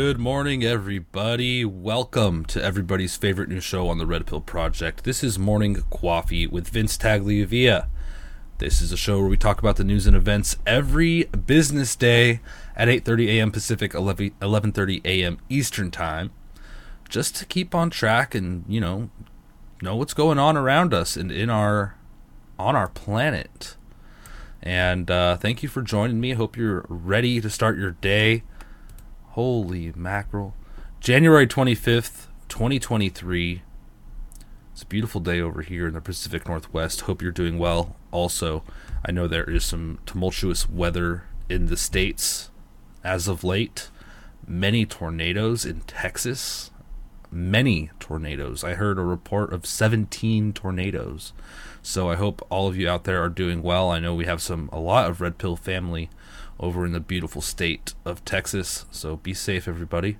Good morning, everybody. Welcome to everybody's favorite new show on the Red Pill Project. This is Morning Coffee with Vince Tagliavia. This is a show where we talk about the news and events every business day at 8:30 a.m. Pacific, 11 11:30 a.m. Eastern Time, just to keep on track and you know know what's going on around us and in our on our planet. And uh, thank you for joining me. I hope you're ready to start your day. Holy mackerel. January 25th, 2023. It's a beautiful day over here in the Pacific Northwest. Hope you're doing well. Also, I know there is some tumultuous weather in the States as of late. Many tornadoes in Texas. Many tornadoes. I heard a report of 17 tornadoes. So I hope all of you out there are doing well. I know we have some a lot of Red Pill family over in the beautiful state of Texas. So be safe, everybody.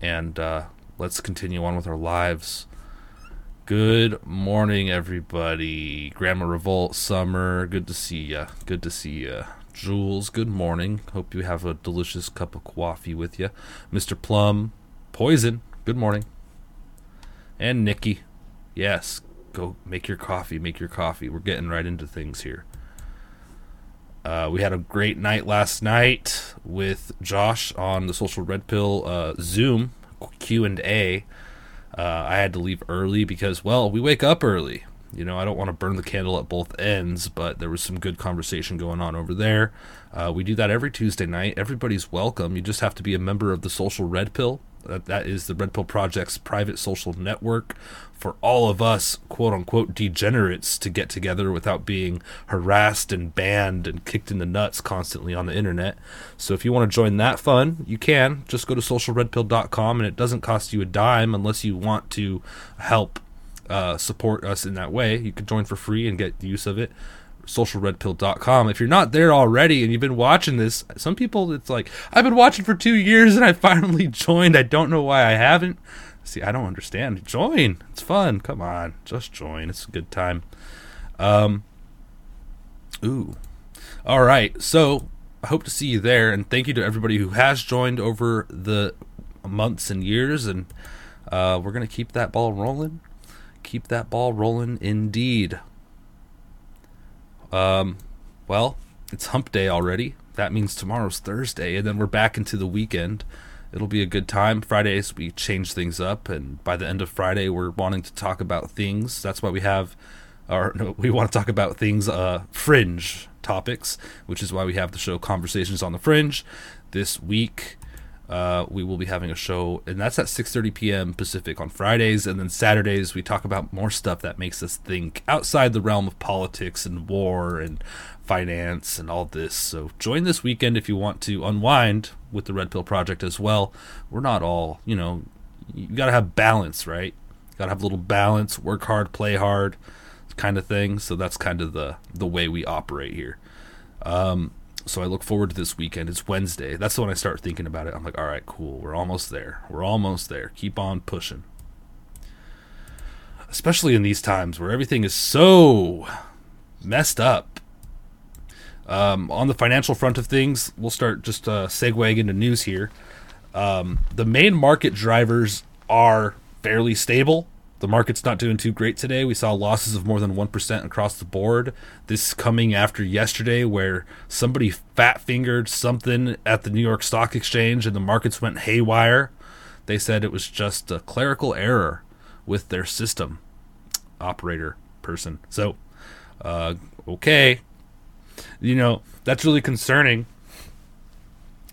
And uh, let's continue on with our lives. Good morning, everybody. Grandma Revolt, Summer, good to see ya. Good to see ya. Jules, good morning. Hope you have a delicious cup of coffee with you. Mr. Plum, Poison, good morning. And Nikki, yes, go make your coffee, make your coffee. We're getting right into things here. Uh, we had a great night last night with Josh on the Social Red Pill uh, Zoom Q and A. Uh, I had to leave early because, well, we wake up early. You know, I don't want to burn the candle at both ends, but there was some good conversation going on over there. Uh, we do that every Tuesday night. Everybody's welcome. You just have to be a member of the Social Red Pill. That, that is the Red Pill Project's private social network for all of us, quote unquote, degenerates to get together without being harassed and banned and kicked in the nuts constantly on the internet. So if you want to join that fun, you can. Just go to socialredpill.com and it doesn't cost you a dime unless you want to help uh, support us in that way. You can join for free and get use of it socialredpill.com. If you're not there already and you've been watching this, some people it's like, I've been watching for two years and I finally joined. I don't know why I haven't. See, I don't understand. Join. It's fun. Come on. Just join. It's a good time. Um Ooh. All right. So I hope to see you there and thank you to everybody who has joined over the months and years and uh, we're gonna keep that ball rolling. Keep that ball rolling indeed. Um, well, it's hump day already. That means tomorrow's Thursday, and then we're back into the weekend. It'll be a good time. Fridays, we change things up, and by the end of Friday, we're wanting to talk about things. That's why we have, or no, we want to talk about things, uh, fringe topics, which is why we have the show Conversations on the Fringe. This week, uh, we will be having a show, and that's at 6:30 p.m. Pacific on Fridays, and then Saturdays we talk about more stuff that makes us think outside the realm of politics and war and finance and all this. So join this weekend if you want to unwind with the Red Pill Project as well. We're not all, you know, you got to have balance, right? You Got to have a little balance, work hard, play hard, kind of thing. So that's kind of the the way we operate here. Um, so I look forward to this weekend. It's Wednesday. That's when I start thinking about it. I'm like, all right, cool. We're almost there. We're almost there. Keep on pushing. Especially in these times where everything is so messed up. Um, on the financial front of things, we'll start just uh, segueing into news here. Um, the main market drivers are fairly stable the market's not doing too great today. We saw losses of more than 1% across the board. This coming after yesterday, where somebody fat fingered something at the New York Stock Exchange and the markets went haywire. They said it was just a clerical error with their system operator person. So, uh, okay. You know, that's really concerning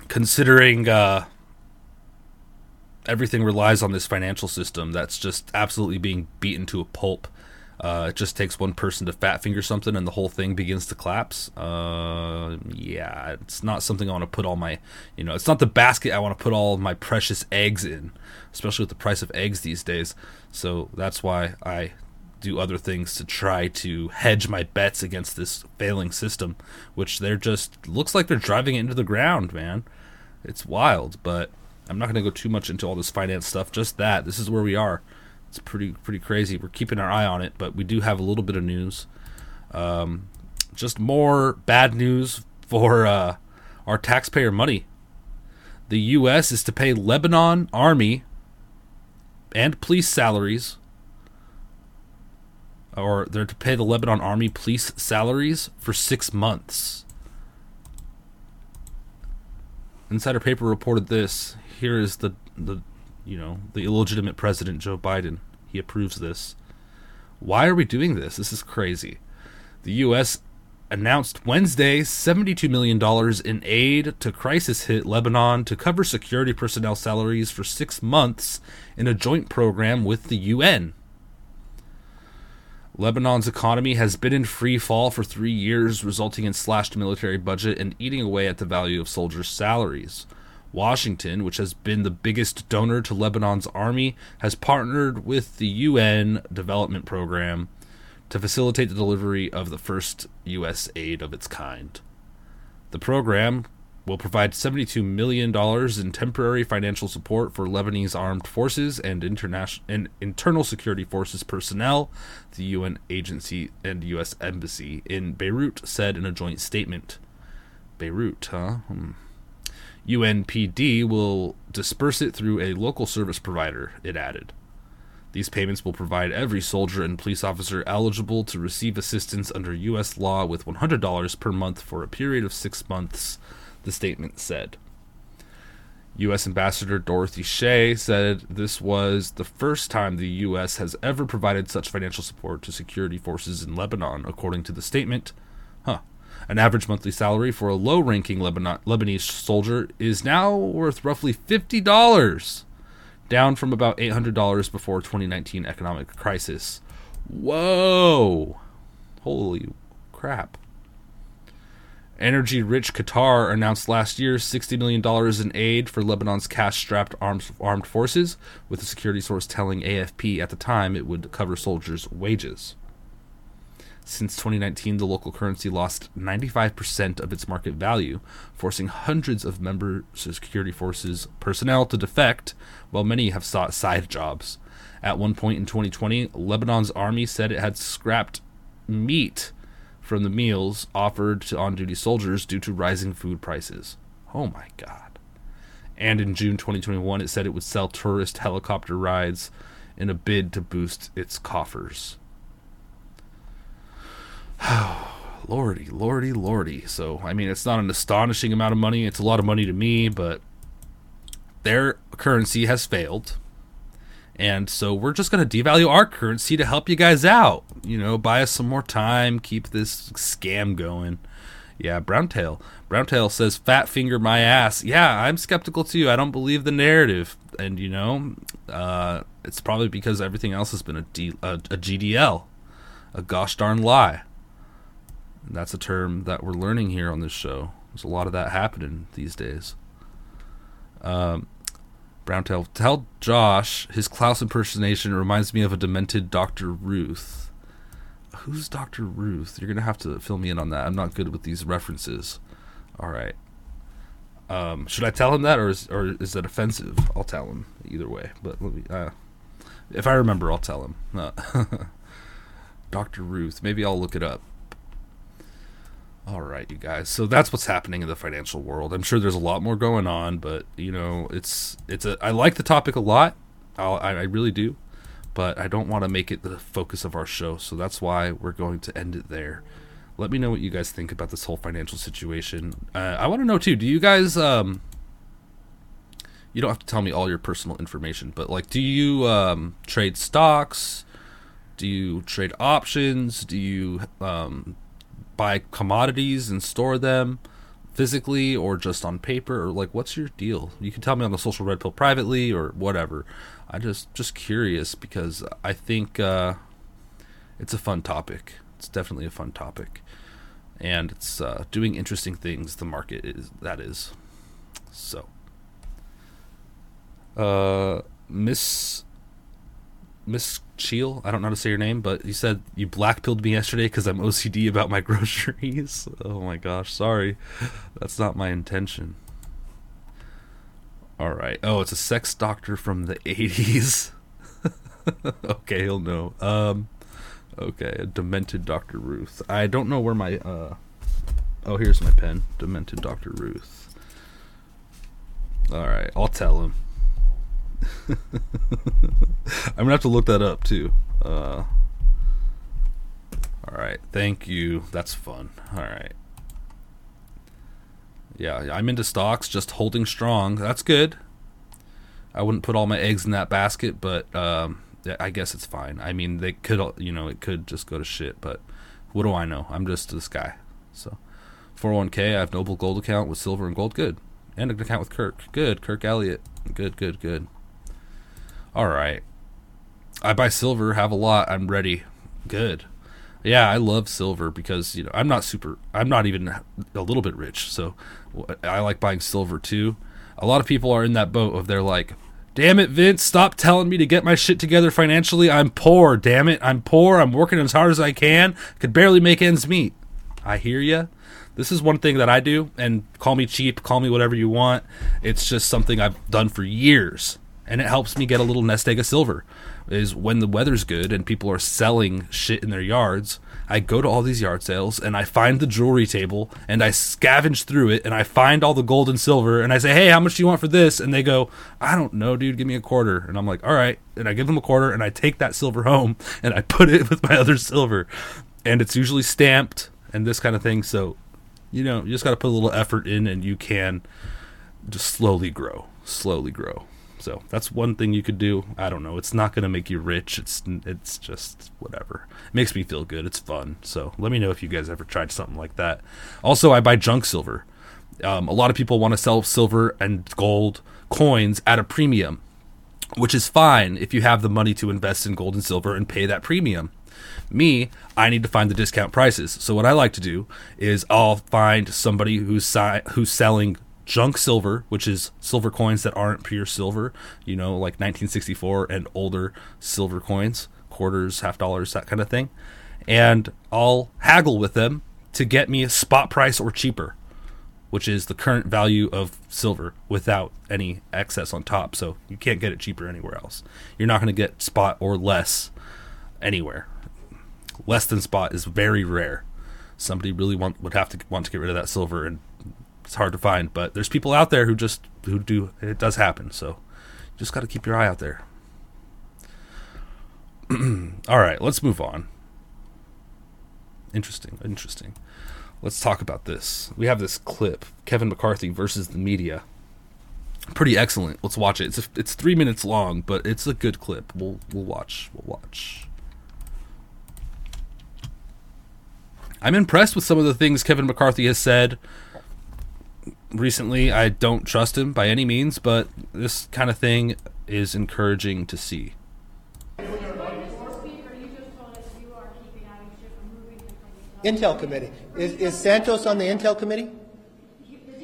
considering. Uh, everything relies on this financial system that's just absolutely being beaten to a pulp. Uh, it just takes one person to fat finger something and the whole thing begins to collapse. Uh, yeah, it's not something I want to put all my, you know, it's not the basket I want to put all my precious eggs in, especially with the price of eggs these days. So that's why I do other things to try to hedge my bets against this failing system, which they're just looks like they're driving it into the ground, man. It's wild, but I'm not going to go too much into all this finance stuff. Just that this is where we are. It's pretty pretty crazy. We're keeping our eye on it, but we do have a little bit of news. Um, just more bad news for uh, our taxpayer money. The U.S. is to pay Lebanon army and police salaries, or they're to pay the Lebanon army police salaries for six months. Insider paper reported this. Here is the the you know the illegitimate president Joe Biden. He approves this. Why are we doing this? This is crazy. The U.S. announced Wednesday $72 million in aid to crisis hit Lebanon to cover security personnel salaries for six months in a joint program with the UN. Lebanon's economy has been in free fall for three years, resulting in slashed military budget and eating away at the value of soldiers' salaries. Washington, which has been the biggest donor to Lebanon's army, has partnered with the UN Development Program to facilitate the delivery of the first U.S. aid of its kind. The program will provide $72 million in temporary financial support for Lebanese armed forces and, and internal security forces personnel, the UN agency and U.S. embassy in Beirut said in a joint statement. Beirut, huh? Hmm. UNPD will disperse it through a local service provider, it added. These payments will provide every soldier and police officer eligible to receive assistance under U.S. law with $100 per month for a period of six months, the statement said. U.S. Ambassador Dorothy Shea said this was the first time the U.S. has ever provided such financial support to security forces in Lebanon, according to the statement. Huh. An average monthly salary for a low ranking Lebanese soldier is now worth roughly $50, down from about $800 before 2019 economic crisis. Whoa! Holy crap. Energy rich Qatar announced last year $60 million in aid for Lebanon's cash strapped armed, forces, with a security source telling AFP at the time it would cover soldiers' wages. Since 2019, the local currency lost 95% of its market value, forcing hundreds of member security forces personnel to defect, while many have sought side jobs. At one point in 2020, Lebanon's army said it had scrapped meat from the meals offered to on duty soldiers due to rising food prices. Oh my god. And in June 2021, it said it would sell tourist helicopter rides in a bid to boost its coffers. Oh Lordy, lordy, lordy. So, I mean, it's not an astonishing amount of money. It's a lot of money to me, but their currency has failed. And so we're just going to devalue our currency to help you guys out. You know, buy us some more time, keep this scam going. Yeah, Browntail. Browntail says, Fat finger my ass. Yeah, I'm skeptical too. I don't believe the narrative. And, you know, uh, it's probably because everything else has been a, D, a, a GDL, a gosh darn lie. And that's a term that we're learning here on this show. There's a lot of that happening these days. Um, Browntail, tell Josh his Klaus impersonation reminds me of a demented Dr. Ruth. Who's Dr. Ruth? You're going to have to fill me in on that. I'm not good with these references. All right. Um, should I tell him that, or is, or is that offensive? I'll tell him either way. But let me, uh, if I remember, I'll tell him. Uh, Dr. Ruth. Maybe I'll look it up. All right, you guys. So that's what's happening in the financial world. I'm sure there's a lot more going on, but you know, it's it's a. I like the topic a lot. I'll, I, really do, but I don't want to make it the focus of our show. So that's why we're going to end it there. Let me know what you guys think about this whole financial situation. Uh, I want to know too. Do you guys? Um, you don't have to tell me all your personal information, but like, do you um, trade stocks? Do you trade options? Do you um, buy commodities and store them physically or just on paper or like what's your deal? You can tell me on the social red pill privately or whatever. I just just curious because i think uh, it's a fun topic. It's definitely a fun topic. And it's uh, doing interesting things the market is that is. So uh miss Miss Cheel, I don't know how to say your name, but you said you blackpilled me yesterday because I'm OCD about my groceries. oh my gosh, sorry. That's not my intention. All right. Oh, it's a sex doctor from the 80s. okay, he'll know. Um, okay, a demented Dr. Ruth. I don't know where my. Uh, oh, here's my pen. Demented Dr. Ruth. All right, I'll tell him. I'm gonna have to look that up too. Uh, all right, thank you. That's fun. All right. Yeah, I'm into stocks, just holding strong. That's good. I wouldn't put all my eggs in that basket, but um, I guess it's fine. I mean, they could, you know, it could just go to shit, but what do I know? I'm just this guy. So, 401k, I have Noble Gold account with silver and gold. Good. And an account with Kirk. Good. Kirk Elliott. Good, good, good. All right. I buy silver, have a lot. I'm ready. Good. Yeah, I love silver because, you know, I'm not super, I'm not even a little bit rich. So I like buying silver too. A lot of people are in that boat of they're like, damn it, Vince, stop telling me to get my shit together financially. I'm poor, damn it. I'm poor. I'm working as hard as I can. Could barely make ends meet. I hear you. This is one thing that I do, and call me cheap, call me whatever you want. It's just something I've done for years, and it helps me get a little nest egg of silver. Is when the weather's good and people are selling shit in their yards, I go to all these yard sales and I find the jewelry table and I scavenge through it and I find all the gold and silver and I say, "Hey, how much do you want for this?" And they go, "I don't know, dude. Give me a quarter." And I'm like, "All right." And I give them a quarter and I take that silver home and I put it with my other silver, and it's usually stamped and this kind of thing. So, you know, you just got to put a little effort in and you can just slowly grow, slowly grow. So that's one thing you could do. I don't know. It's not going to make you rich. It's it's just whatever. It makes me feel good. It's fun. So let me know if you guys ever tried something like that. Also, I buy junk silver. Um, a lot of people want to sell silver and gold coins at a premium, which is fine if you have the money to invest in gold and silver and pay that premium. Me, I need to find the discount prices. So what I like to do is I'll find somebody who's si- who's selling junk silver, which is silver coins that aren't pure silver, you know, like 1964 and older silver coins, quarters, half dollars, that kind of thing. And I'll haggle with them to get me a spot price or cheaper, which is the current value of silver without any excess on top. So you can't get it cheaper anywhere else. You're not going to get spot or less anywhere. Less than spot is very rare. Somebody really want would have to want to get rid of that silver and it's hard to find, but there's people out there who just who do it does happen. So you just got to keep your eye out there. All right, let's move on. Interesting, interesting. Let's talk about this. We have this clip: Kevin McCarthy versus the media. Pretty excellent. Let's watch it. It's a, it's three minutes long, but it's a good clip. We'll we'll watch. We'll watch. I'm impressed with some of the things Kevin McCarthy has said recently. I don't trust him by any means, but this kind of thing is encouraging to see. Intel committee. Is, is Santos on the Intel committee?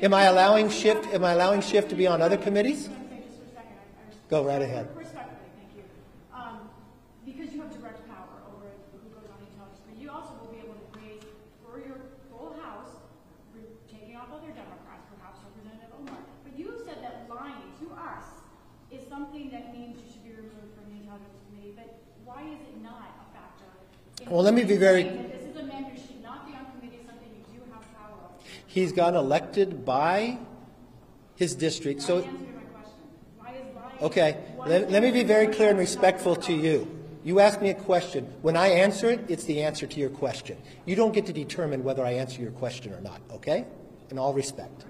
Am I allowing Schiff? Am I allowing Schiff to be on other committees? Go right ahead. Well, let me be very. This is a man who should not be on committee, something you do have power over. He's gotten elected by his district, so. Okay, let, let me be very clear and respectful to you. You ask me a question. When I answer it, it's the answer to your question. You don't get to determine whether I answer your question or not, okay? In all respect.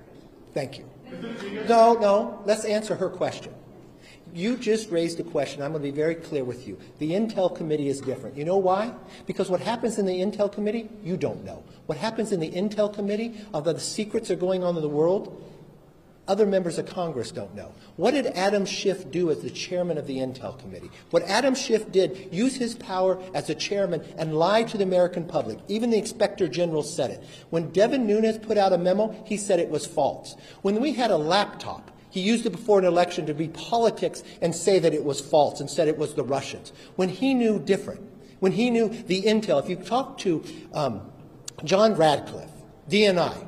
Thank you. No, no, let's answer her question. You just raised a question. I'm going to be very clear with you. The Intel Committee is different. You know why? Because what happens in the Intel Committee, you don't know. What happens in the Intel Committee, although the secrets are going on in the world, other members of Congress don't know. What did Adam Schiff do as the chairman of the Intel Committee? What Adam Schiff did, use his power as a chairman and lie to the American public. Even the Inspector General said it. When Devin Nunes put out a memo, he said it was false. When we had a laptop, he used it before an election to be politics and say that it was false and said it was the Russians. When he knew different, when he knew the intel, if you talk to um, John Ratcliffe, DNI,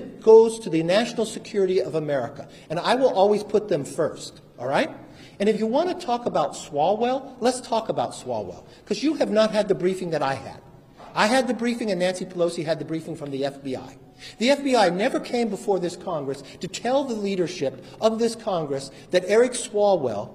it goes to the national security of America. And I will always put them first, all right? And if you want to talk about Swalwell, let's talk about Swalwell because you have not had the briefing that I had. I had the briefing and Nancy Pelosi had the briefing from the FBI. The FBI never came before this Congress to tell the leadership of this Congress that Eric Swalwell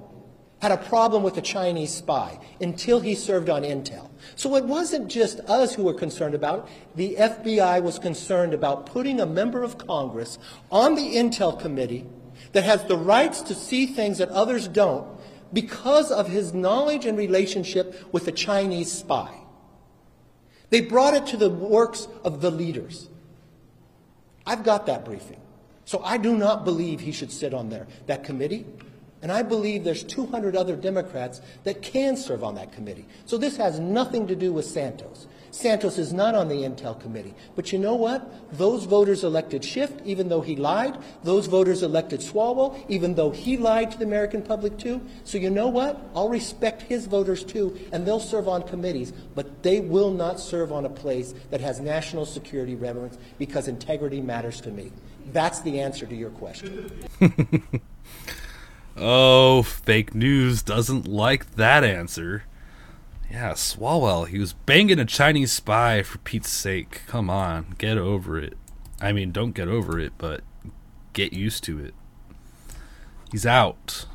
had a problem with a Chinese spy until he served on intel. So it wasn't just us who were concerned about it. The FBI was concerned about putting a member of Congress on the intel committee that has the rights to see things that others don't because of his knowledge and relationship with a Chinese spy. They brought it to the works of the leaders. I've got that briefing. So I do not believe he should sit on there. That committee and I believe there's 200 other Democrats that can serve on that committee. So this has nothing to do with Santos. Santos is not on the Intel committee. But you know what? Those voters elected Schiff, even though he lied. Those voters elected Swalwell, even though he lied to the American public too. So you know what? I'll respect his voters too, and they'll serve on committees, but they will not serve on a place that has national security relevance because integrity matters to me. That's the answer to your question. Oh, fake news doesn't like that answer. Yeah, Swalwell, he was banging a Chinese spy for Pete's sake. Come on, get over it. I mean, don't get over it, but get used to it. He's out.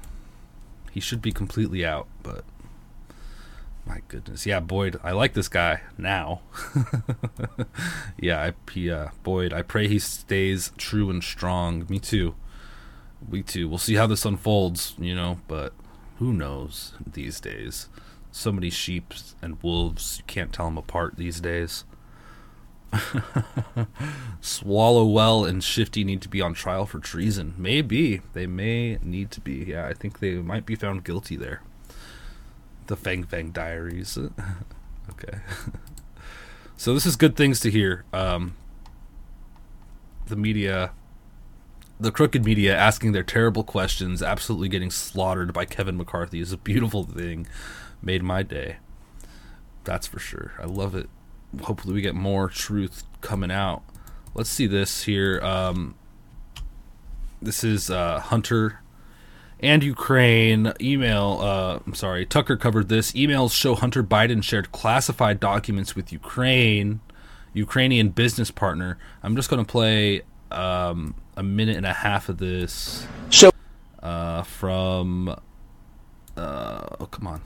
He should be completely out, but my goodness. Yeah, Boyd, I like this guy now. yeah, I, uh, Boyd, I pray he stays true and strong. Me too. We too. We'll see how this unfolds, you know, but who knows these days? So many sheep and wolves, you can't tell them apart these days. Swalwell and Shifty need to be on trial for treason. Maybe. They may need to be. Yeah, I think they might be found guilty there. The Fang Fang Diaries. okay. so this is good things to hear. Um, the media the crooked media asking their terrible questions, absolutely getting slaughtered by Kevin McCarthy is a beautiful thing. Made my day. That's for sure. I love it. Hopefully, we get more truth coming out. Let's see this here. Um, this is uh, Hunter and Ukraine email. Uh, I'm sorry, Tucker covered this. Emails show Hunter Biden shared classified documents with Ukraine, Ukrainian business partner. I'm just going to play um, a minute and a half of this. So, uh, from uh, oh come on,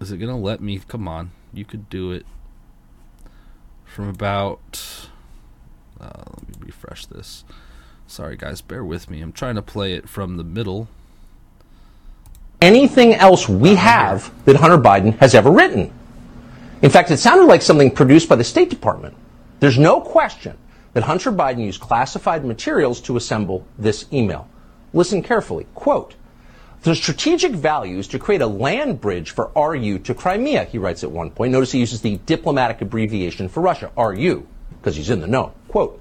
is it gonna let me? Come on, you could do it. From about, uh, let me refresh this. Sorry guys, bear with me. I'm trying to play it from the middle. Anything else we have that Hunter Biden has ever written? In fact, it sounded like something produced by the State Department. There's no question that Hunter Biden used classified materials to assemble this email. Listen carefully. Quote, the strategic value is to create a land bridge for RU to Crimea, he writes at one point. Notice he uses the diplomatic abbreviation for Russia, RU, because he's in the know. Quote,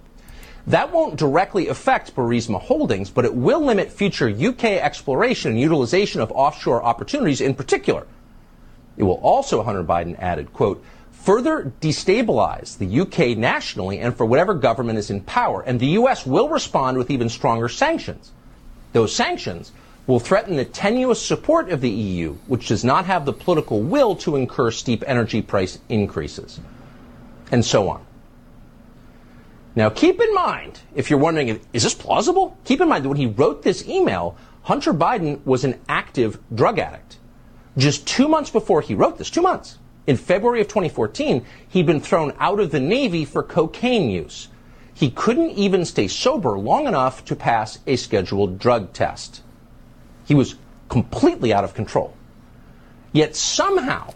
that won't directly affect Burisma Holdings, but it will limit future UK exploration and utilization of offshore opportunities in particular. It will also, Hunter Biden added, quote, further destabilize the UK nationally and for whatever government is in power. And the US will respond with even stronger sanctions. Those sanctions will threaten the tenuous support of the EU, which does not have the political will to incur steep energy price increases. And so on. Now, keep in mind, if you're wondering, is this plausible? Keep in mind that when he wrote this email, Hunter Biden was an active drug addict. Just two months before he wrote this, two months, in February of 2014, he'd been thrown out of the Navy for cocaine use. He couldn't even stay sober long enough to pass a scheduled drug test. He was completely out of control. Yet somehow,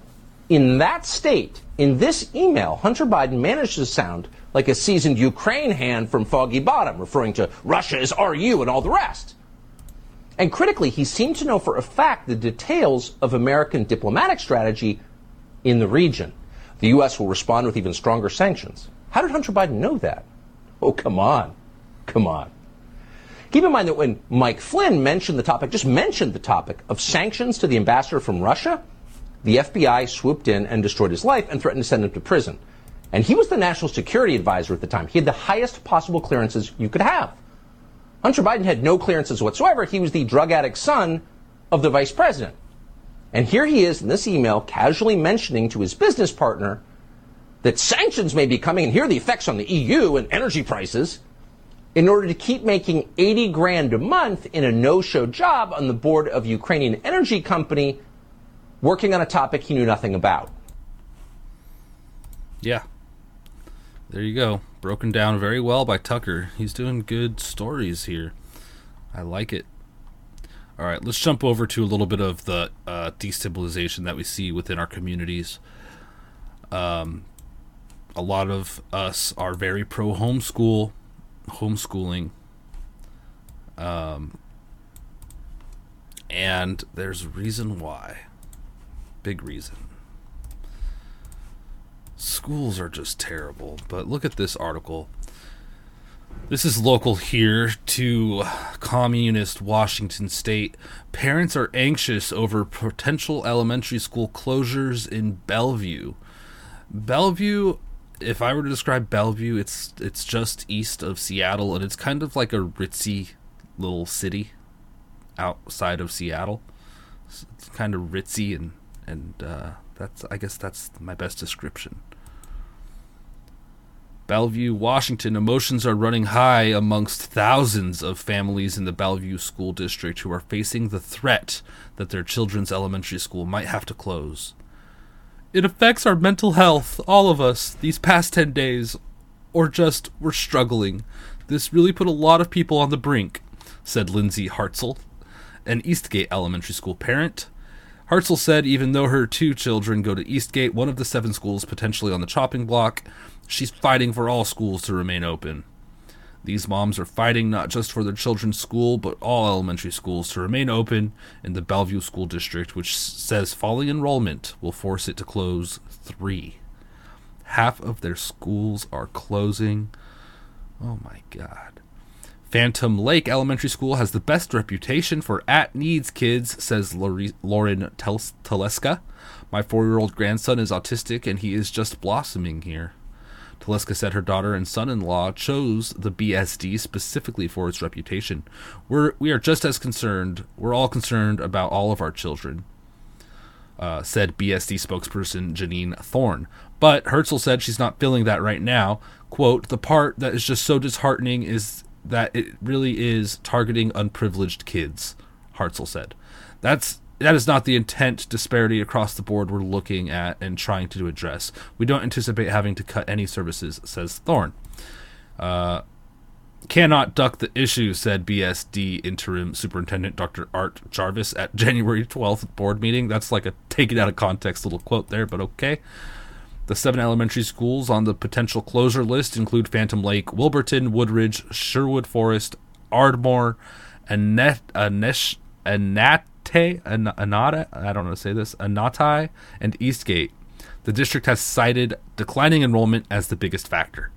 In that state, in this email, Hunter Biden managed to sound like a seasoned Ukraine hand from Foggy Bottom, referring to Russia as RU and all the rest. And critically, he seemed to know for a fact the details of American diplomatic strategy in the region. The U.S. will respond with even stronger sanctions. How did Hunter Biden know that? Oh, come on. Come on. Keep in mind that when Mike Flynn mentioned the topic, just mentioned the topic of sanctions to the ambassador from Russia, the FBI swooped in and destroyed his life and threatened to send him to prison. And he was the national security advisor at the time. He had the highest possible clearances you could have. Hunter Biden had no clearances whatsoever. He was the drug addict son of the vice president. And here he is in this email casually mentioning to his business partner that sanctions may be coming, and here are the effects on the EU and energy prices, in order to keep making 80 grand a month in a no-show job on the board of Ukrainian energy company working on a topic he knew nothing about. Yeah. There you go. Broken down very well by Tucker. He's doing good stories here. I like it. All right, let's jump over to a little bit of the uh, destabilization that we see within our communities. Um, a lot of us are very pro homeschool, homeschooling. Um, and there's a reason why. Big reason. Schools are just terrible. But look at this article. This is local here to communist Washington state. Parents are anxious over potential elementary school closures in Bellevue. Bellevue, if I were to describe Bellevue, it's it's just east of Seattle and it's kind of like a ritzy little city outside of Seattle. It's kind of ritzy and and uh, that's I guess that's my best description. Bellevue, Washington, emotions are running high amongst thousands of families in the Bellevue School District who are facing the threat that their children's elementary school might have to close. It affects our mental health, all of us, these past 10 days, or just we're struggling. This really put a lot of people on the brink, said Lindsay Hartzell, an Eastgate Elementary School parent. Hartzell said even though her two children go to Eastgate, one of the seven schools potentially on the chopping block, She's fighting for all schools to remain open. These moms are fighting not just for their children's school, but all elementary schools to remain open in the Bellevue School District, which says falling enrollment will force it to close three. Half of their schools are closing. Oh my God. Phantom Lake Elementary School has the best reputation for at needs kids, says Lauren Teleska. My four year old grandson is autistic and he is just blossoming here. Teleska said her daughter and son-in-law chose the BSD specifically for its reputation. We're we are just as concerned. We're all concerned about all of our children. Uh, said BSD spokesperson Janine Thorne. But Hartzell said she's not feeling that right now. Quote, the part that is just so disheartening is that it really is targeting unprivileged kids, Hartzell said. That's that is not the intent disparity across the board we're looking at and trying to address. We don't anticipate having to cut any services, says Thorne. Uh, cannot duck the issue, said BSD interim superintendent Dr. Art Jarvis at January 12th board meeting. That's like a take it out of context little quote there, but okay. The seven elementary schools on the potential closure list include Phantom Lake, Wilburton, Woodridge, Sherwood Forest, Ardmore, Anet, Anesh, Anat, Anata, I don't know how to say this, Anatai, and Eastgate. The district has cited declining enrollment as the biggest factor.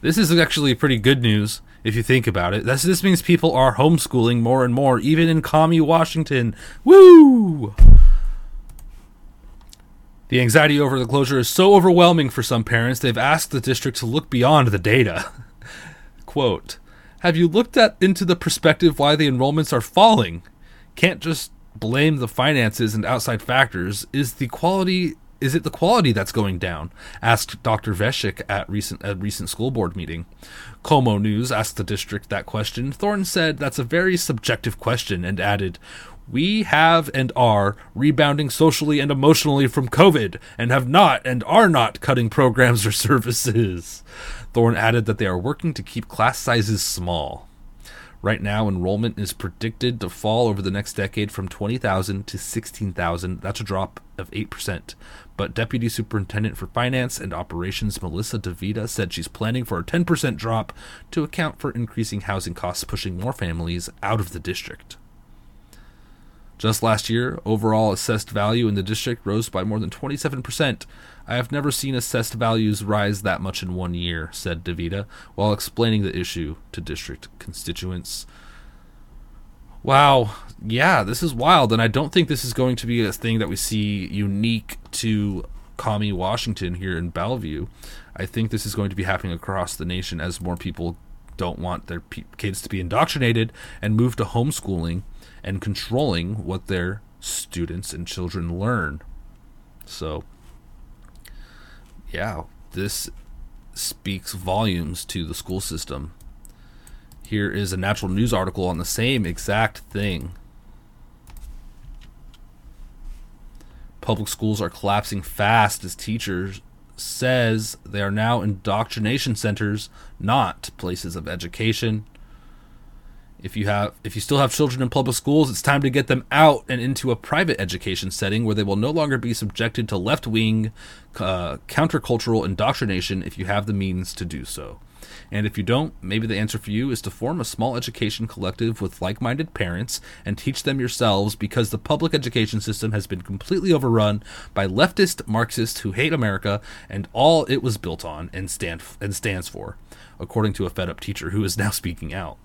This is actually pretty good news if you think about it. This, this means people are homeschooling more and more, even in commie Washington. Woo! The anxiety over the closure is so overwhelming for some parents, they've asked the district to look beyond the data. Quote, have you looked at into the perspective why the enrollments are falling? can't just blame the finances and outside factors. Is the quality is it the quality that's going down? asked Dr. Veshik at recent a recent school board meeting. KOMO News asked the district that question. Thorne said that's a very subjective question and added, we have and are rebounding socially and emotionally from COVID and have not and are not cutting programs or services. Thorne added that they are working to keep class sizes small. Right now, enrollment is predicted to fall over the next decade from 20,000 to 16,000. That's a drop of 8%. But Deputy Superintendent for Finance and Operations Melissa DeVita said she's planning for a 10% drop to account for increasing housing costs, pushing more families out of the district. Just last year, overall assessed value in the district rose by more than 27%. I have never seen assessed values rise that much in one year, said DeVita, while explaining the issue to district constituents. Wow, yeah, this is wild, and I don't think this is going to be a thing that we see unique to Commie Washington here in Bellevue. I think this is going to be happening across the nation as more people don't want their kids to be indoctrinated and move to homeschooling and controlling what their students and children learn. So, yeah, this speaks volumes to the school system. Here is a natural news article on the same exact thing. Public schools are collapsing fast as teachers says they are now indoctrination centers, not places of education if you have if you still have children in public schools it's time to get them out and into a private education setting where they will no longer be subjected to left-wing uh, countercultural indoctrination if you have the means to do so. And if you don't maybe the answer for you is to form a small education collective with like-minded parents and teach them yourselves because the public education system has been completely overrun by leftist marxists who hate america and all it was built on and stand and stands for according to a fed-up teacher who is now speaking out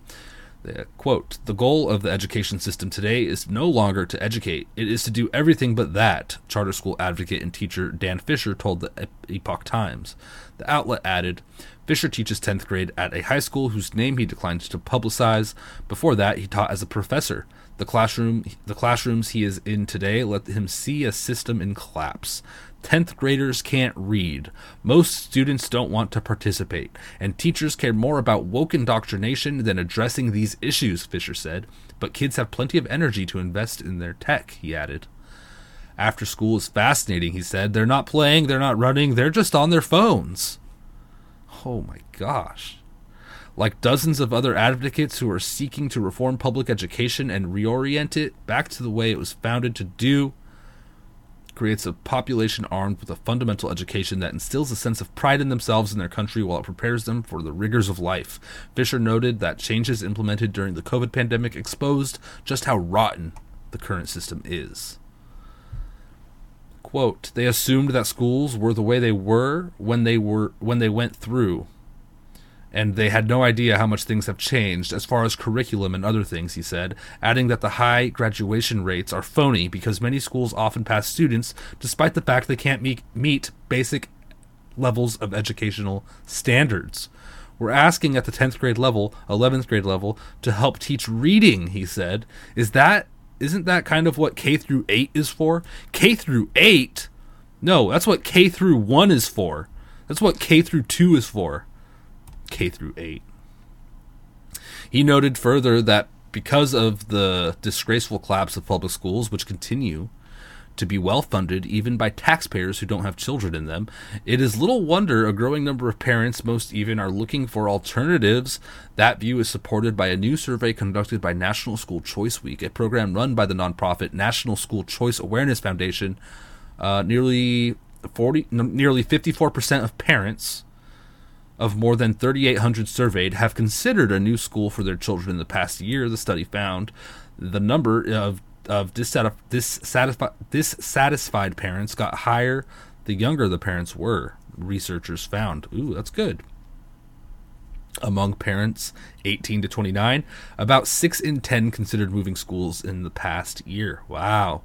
quote, the goal of the education system today is no longer to educate, it is to do everything but that, charter school advocate and teacher Dan Fisher told the Epoch Times. The outlet added, Fisher teaches 10th grade at a high school whose name he declined to publicize. Before that, he taught as a professor. The classroom the classrooms he is in today let him see a system in collapse. 10th graders can't read. Most students don't want to participate, and teachers care more about woke indoctrination than addressing these issues, Fisher said. But kids have plenty of energy to invest in their tech, he added. After school is fascinating, he said. They're not playing, they're not running, they're just on their phones. Oh my gosh. Like dozens of other advocates who are seeking to reform public education and reorient it back to the way it was founded to do, creates a population armed with a fundamental education that instills a sense of pride in themselves and their country while it prepares them for the rigors of life. Fisher noted that changes implemented during the COVID pandemic exposed just how rotten the current system is. Quote, they assumed that schools were the way they were when they were when they went through and they had no idea how much things have changed as far as curriculum and other things, he said, adding that the high graduation rates are phony because many schools often pass students despite the fact they can't meet, meet basic levels of educational standards. We're asking at the 10th grade level, 11th grade level to help teach reading, he said. Is that isn't that kind of what K through 8 is for? K through 8? No, that's what K through 1 is for. That's what K through 2 is for. K through 8. He noted further that because of the disgraceful collapse of public schools, which continue to be well funded even by taxpayers who don't have children in them, it is little wonder a growing number of parents, most even, are looking for alternatives. That view is supported by a new survey conducted by National School Choice Week, a program run by the nonprofit National School Choice Awareness Foundation. Uh, nearly 40, nearly 54% of parents of more than 3,800 surveyed have considered a new school for their children in the past year, the study found. The number of, of dissatisfied, dissatisfied parents got higher the younger the parents were, researchers found. Ooh, that's good. Among parents 18 to 29, about 6 in 10 considered moving schools in the past year. Wow.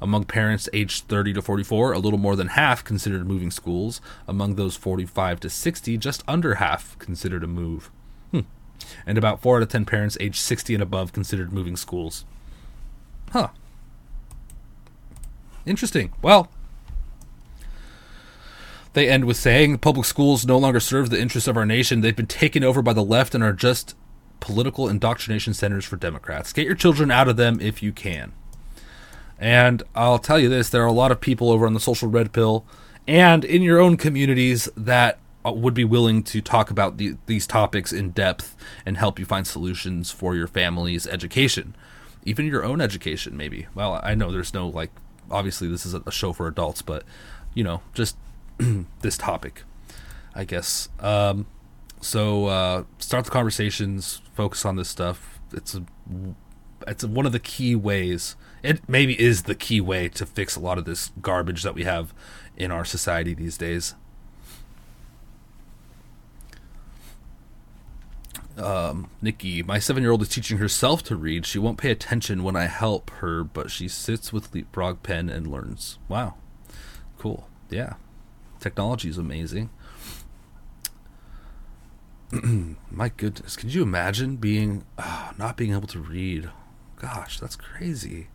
Among parents aged 30 to 44, a little more than half considered moving schools. Among those 45 to 60, just under half considered a move. Hmm. And about 4 out of 10 parents aged 60 and above considered moving schools. Huh. Interesting. Well, they end with saying public schools no longer serve the interests of our nation. They've been taken over by the left and are just political indoctrination centers for Democrats. Get your children out of them if you can. And I'll tell you this there are a lot of people over on the social red pill and in your own communities that uh, would be willing to talk about the, these topics in depth and help you find solutions for your family's education, even your own education, maybe. Well, I know there's no like, obviously this is a show for adults, but you know, just this topic, I guess. Um, so uh, start the conversations, focus on this stuff. It's a, it's one of the key ways. It maybe is the key way to fix a lot of this garbage that we have in our society these days. Um, Nikki, my seven year old is teaching herself to read. She won't pay attention when I help her, but she sits with Leapfrog Pen and learns. Wow. Cool. Yeah. Technology is amazing. my goodness. Could you imagine being, uh, not being able to read? Gosh, that's crazy.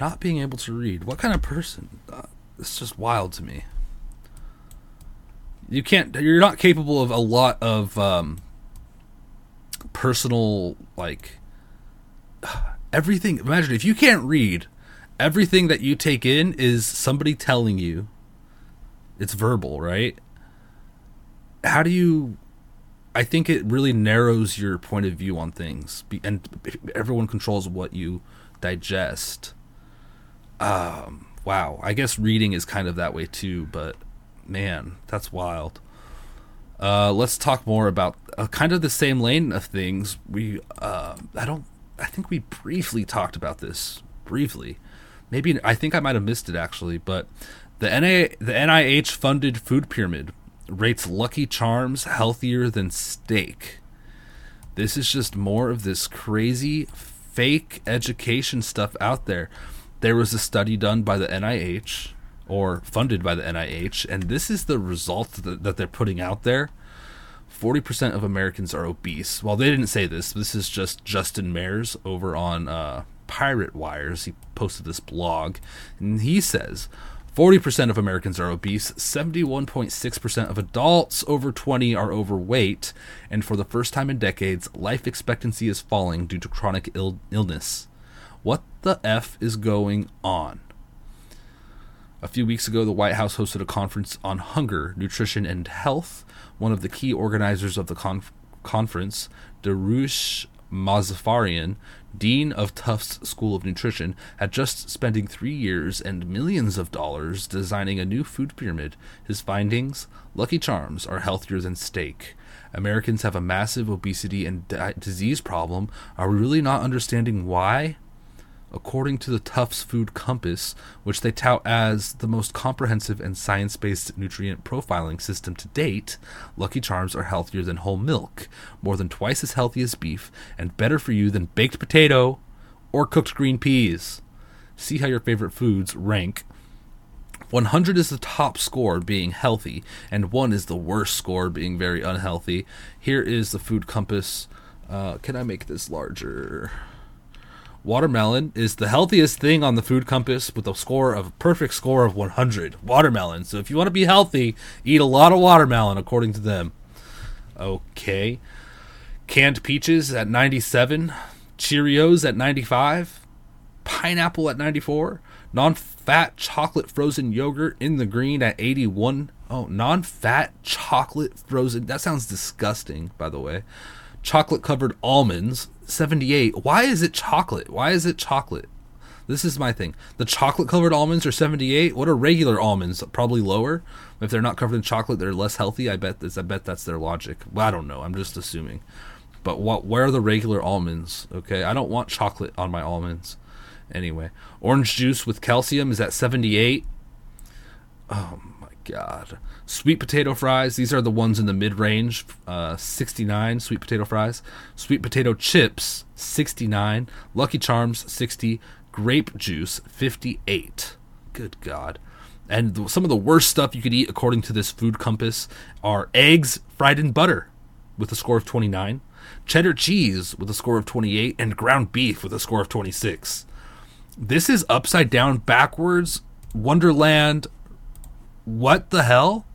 Not being able to read. What kind of person? Uh, it's just wild to me. You can't, you're not capable of a lot of, um, personal like everything imagine if you can't read everything that you take in is somebody telling you it's verbal right how do you i think it really narrows your point of view on things and everyone controls what you digest um wow i guess reading is kind of that way too but man that's wild uh, let's talk more about uh, kind of the same lane of things. We, uh, I don't, I think we briefly talked about this briefly. Maybe I think I might have missed it actually, but the NA, the NIH funded food pyramid rates Lucky Charms healthier than steak. This is just more of this crazy fake education stuff out there. There was a study done by the NIH or funded by the NIH, and this is the result that, that they're putting out there. 40% of Americans are obese. Well, they didn't say this. This is just Justin Mares over on uh, Pirate Wires. He posted this blog, and he says 40% of Americans are obese, 71.6% of adults over 20 are overweight, and for the first time in decades, life expectancy is falling due to chronic Ill- illness. What the F is going on? A few weeks ago, the White House hosted a conference on hunger, nutrition, and health. One of the key organizers of the conf- conference, Dariush Mozaffarian, dean of Tufts School of Nutrition, had just spending three years and millions of dollars designing a new food pyramid. His findings: Lucky Charms are healthier than steak. Americans have a massive obesity and di- disease problem. Are we really not understanding why? According to the Tufts Food Compass, which they tout as the most comprehensive and science based nutrient profiling system to date, Lucky Charms are healthier than whole milk, more than twice as healthy as beef, and better for you than baked potato or cooked green peas. See how your favorite foods rank. 100 is the top score being healthy, and 1 is the worst score being very unhealthy. Here is the food compass. Uh, can I make this larger? Watermelon is the healthiest thing on the food compass with a score of a perfect score of 100. Watermelon. So if you want to be healthy, eat a lot of watermelon according to them. Okay. Canned peaches at 97, Cheerios at 95, pineapple at 94, non-fat chocolate frozen yogurt in the green at 81. Oh, non-fat chocolate frozen. That sounds disgusting, by the way. Chocolate covered almonds 78. Why is it chocolate? Why is it chocolate? This is my thing. The chocolate covered almonds are 78. What are regular almonds? Probably lower. If they're not covered in chocolate, they're less healthy. I bet this, I bet that's their logic. Well, I don't know. I'm just assuming. But what where are the regular almonds? Okay, I don't want chocolate on my almonds. Anyway, orange juice with calcium is at 78. Oh god. Sweet potato fries, these are the ones in the mid range, uh, 69 sweet potato fries. Sweet potato chips, 69. Lucky Charms, 60. Grape juice, 58. Good God. And th- some of the worst stuff you could eat, according to this food compass, are eggs fried in butter with a score of 29, cheddar cheese with a score of 28, and ground beef with a score of 26. This is upside down, backwards, Wonderland. What the hell?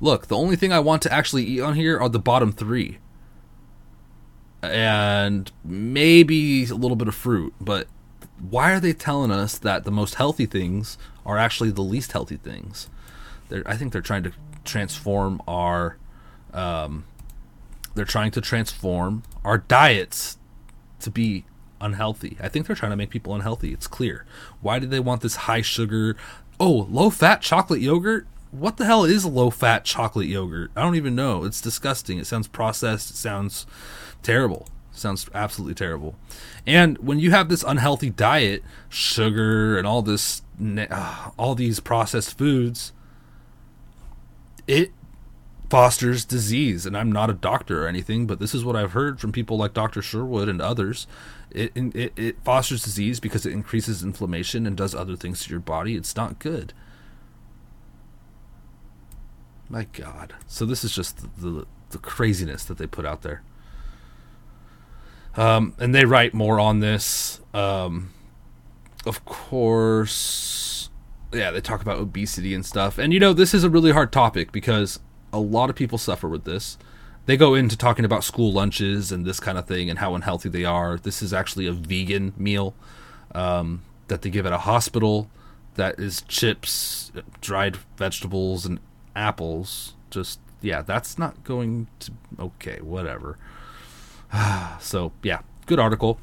look, the only thing I want to actually eat on here are the bottom three. And maybe a little bit of fruit, but why are they telling us that the most healthy things are actually the least healthy things? They're, I think they're trying to transform our, um, they're trying to transform our diets to be unhealthy. I think they're trying to make people unhealthy. It's clear. Why do they want this high sugar? Oh, low fat chocolate yogurt. What the hell is low fat chocolate yogurt? I don't even know. It's disgusting. It sounds processed. It sounds terrible. It sounds absolutely terrible. And when you have this unhealthy diet, sugar and all this, uh, all these processed foods, it fosters disease. And I'm not a doctor or anything, but this is what I've heard from people like Dr. Sherwood and others. It, it, it fosters disease because it increases inflammation and does other things to your body. It's not good. My God. So this is just the, the, the craziness that they put out there. Um, and they write more on this. Um, of course, yeah, they talk about obesity and stuff. And you know, this is a really hard topic because a lot of people suffer with this. They go into talking about school lunches and this kind of thing and how unhealthy they are. This is actually a vegan meal um, that they give at a hospital that is chips, dried vegetables, and apples. Just, yeah, that's not going to. Okay, whatever. so, yeah, good article.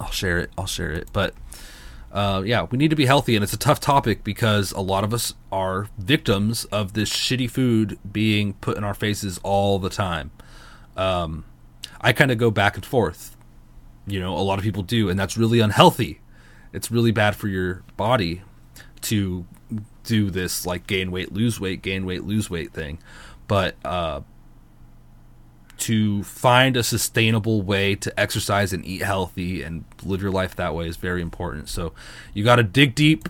I'll share it. I'll share it. But uh, yeah, we need to be healthy, and it's a tough topic because a lot of us are victims of this shitty food being put in our faces all the time. Um, I kind of go back and forth. You know, a lot of people do, and that's really unhealthy. It's really bad for your body to do this like gain weight, lose weight, gain weight, lose weight thing. But uh, to find a sustainable way to exercise and eat healthy and live your life that way is very important. So you got to dig deep,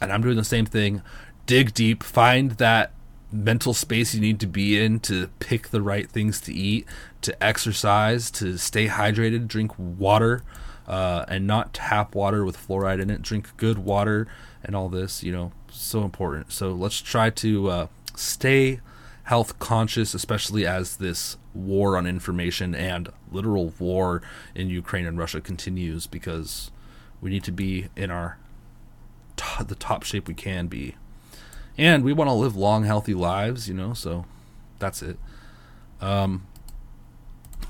and I'm doing the same thing. Dig deep, find that mental space you need to be in to pick the right things to eat, to exercise, to stay hydrated, drink water, uh, and not tap water with fluoride in it. Drink good water and all this, you know, so important. So let's try to uh, stay health conscious, especially as this war on information and literal war in Ukraine and Russia continues, because we need to be in our t- the top shape we can be, and we want to live long, healthy lives. You know, so that's it. Um,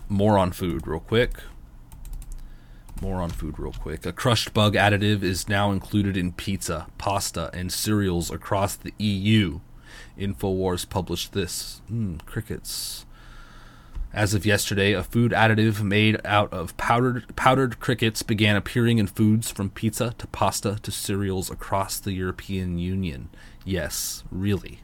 more on food, real quick. More on food, real quick. A crushed bug additive is now included in pizza, pasta, and cereals across the EU. InfoWars published this. Mm, crickets. As of yesterday, a food additive made out of powdered powdered crickets began appearing in foods from pizza to pasta to cereals across the European Union. Yes, really.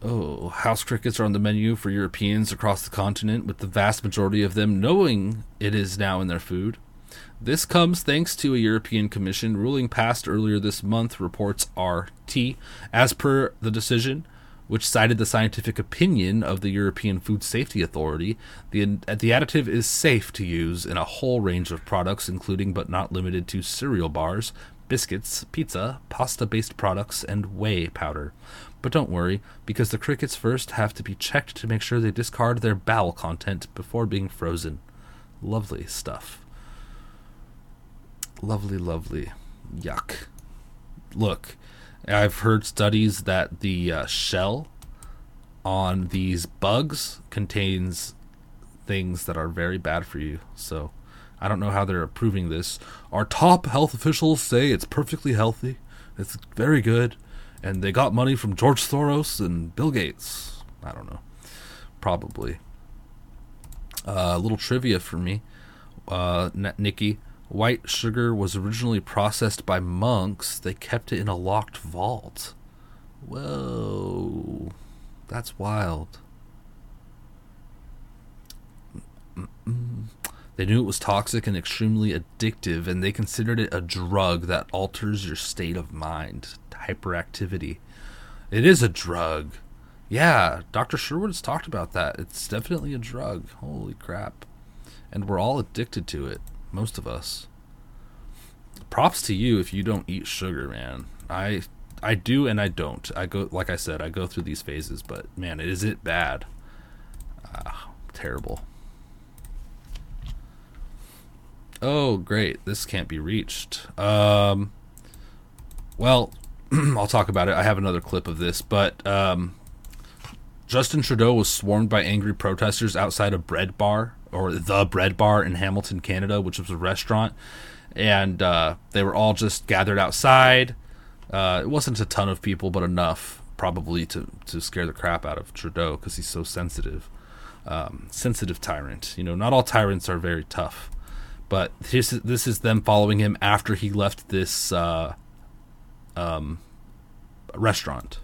Oh, house crickets are on the menu for Europeans across the continent, with the vast majority of them knowing it is now in their food. This comes thanks to a European Commission ruling passed earlier this month, reports RT. As per the decision, which cited the scientific opinion of the European Food Safety Authority, the, the additive is safe to use in a whole range of products, including but not limited to cereal bars, biscuits, pizza, pasta based products, and whey powder. But don't worry, because the crickets first have to be checked to make sure they discard their bowel content before being frozen. Lovely stuff. Lovely, lovely. Yuck. Look, I've heard studies that the uh, shell on these bugs contains things that are very bad for you. So I don't know how they're approving this. Our top health officials say it's perfectly healthy. It's very good and they got money from George Soros and Bill Gates. I don't know. Probably. Uh, a little trivia for me. Uh, Nikki. White sugar was originally processed by monks. They kept it in a locked vault. Whoa. That's wild. They knew it was toxic and extremely addictive, and they considered it a drug that alters your state of mind hyperactivity. It is a drug. Yeah, Dr. Sherwood has talked about that. It's definitely a drug. Holy crap. And we're all addicted to it, most of us. Props to you if you don't eat sugar, man. I I do and I don't. I go like I said, I go through these phases, but man, is it bad. Ah, terrible. Oh, great. This can't be reached. Um well, I'll talk about it. I have another clip of this, but um, Justin Trudeau was swarmed by angry protesters outside a bread bar or the bread bar in Hamilton, Canada, which was a restaurant, and uh, they were all just gathered outside. Uh, it wasn't a ton of people, but enough probably to to scare the crap out of Trudeau because he's so sensitive, um, sensitive tyrant. You know, not all tyrants are very tough, but this is, this is them following him after he left this uh, um, restaurant.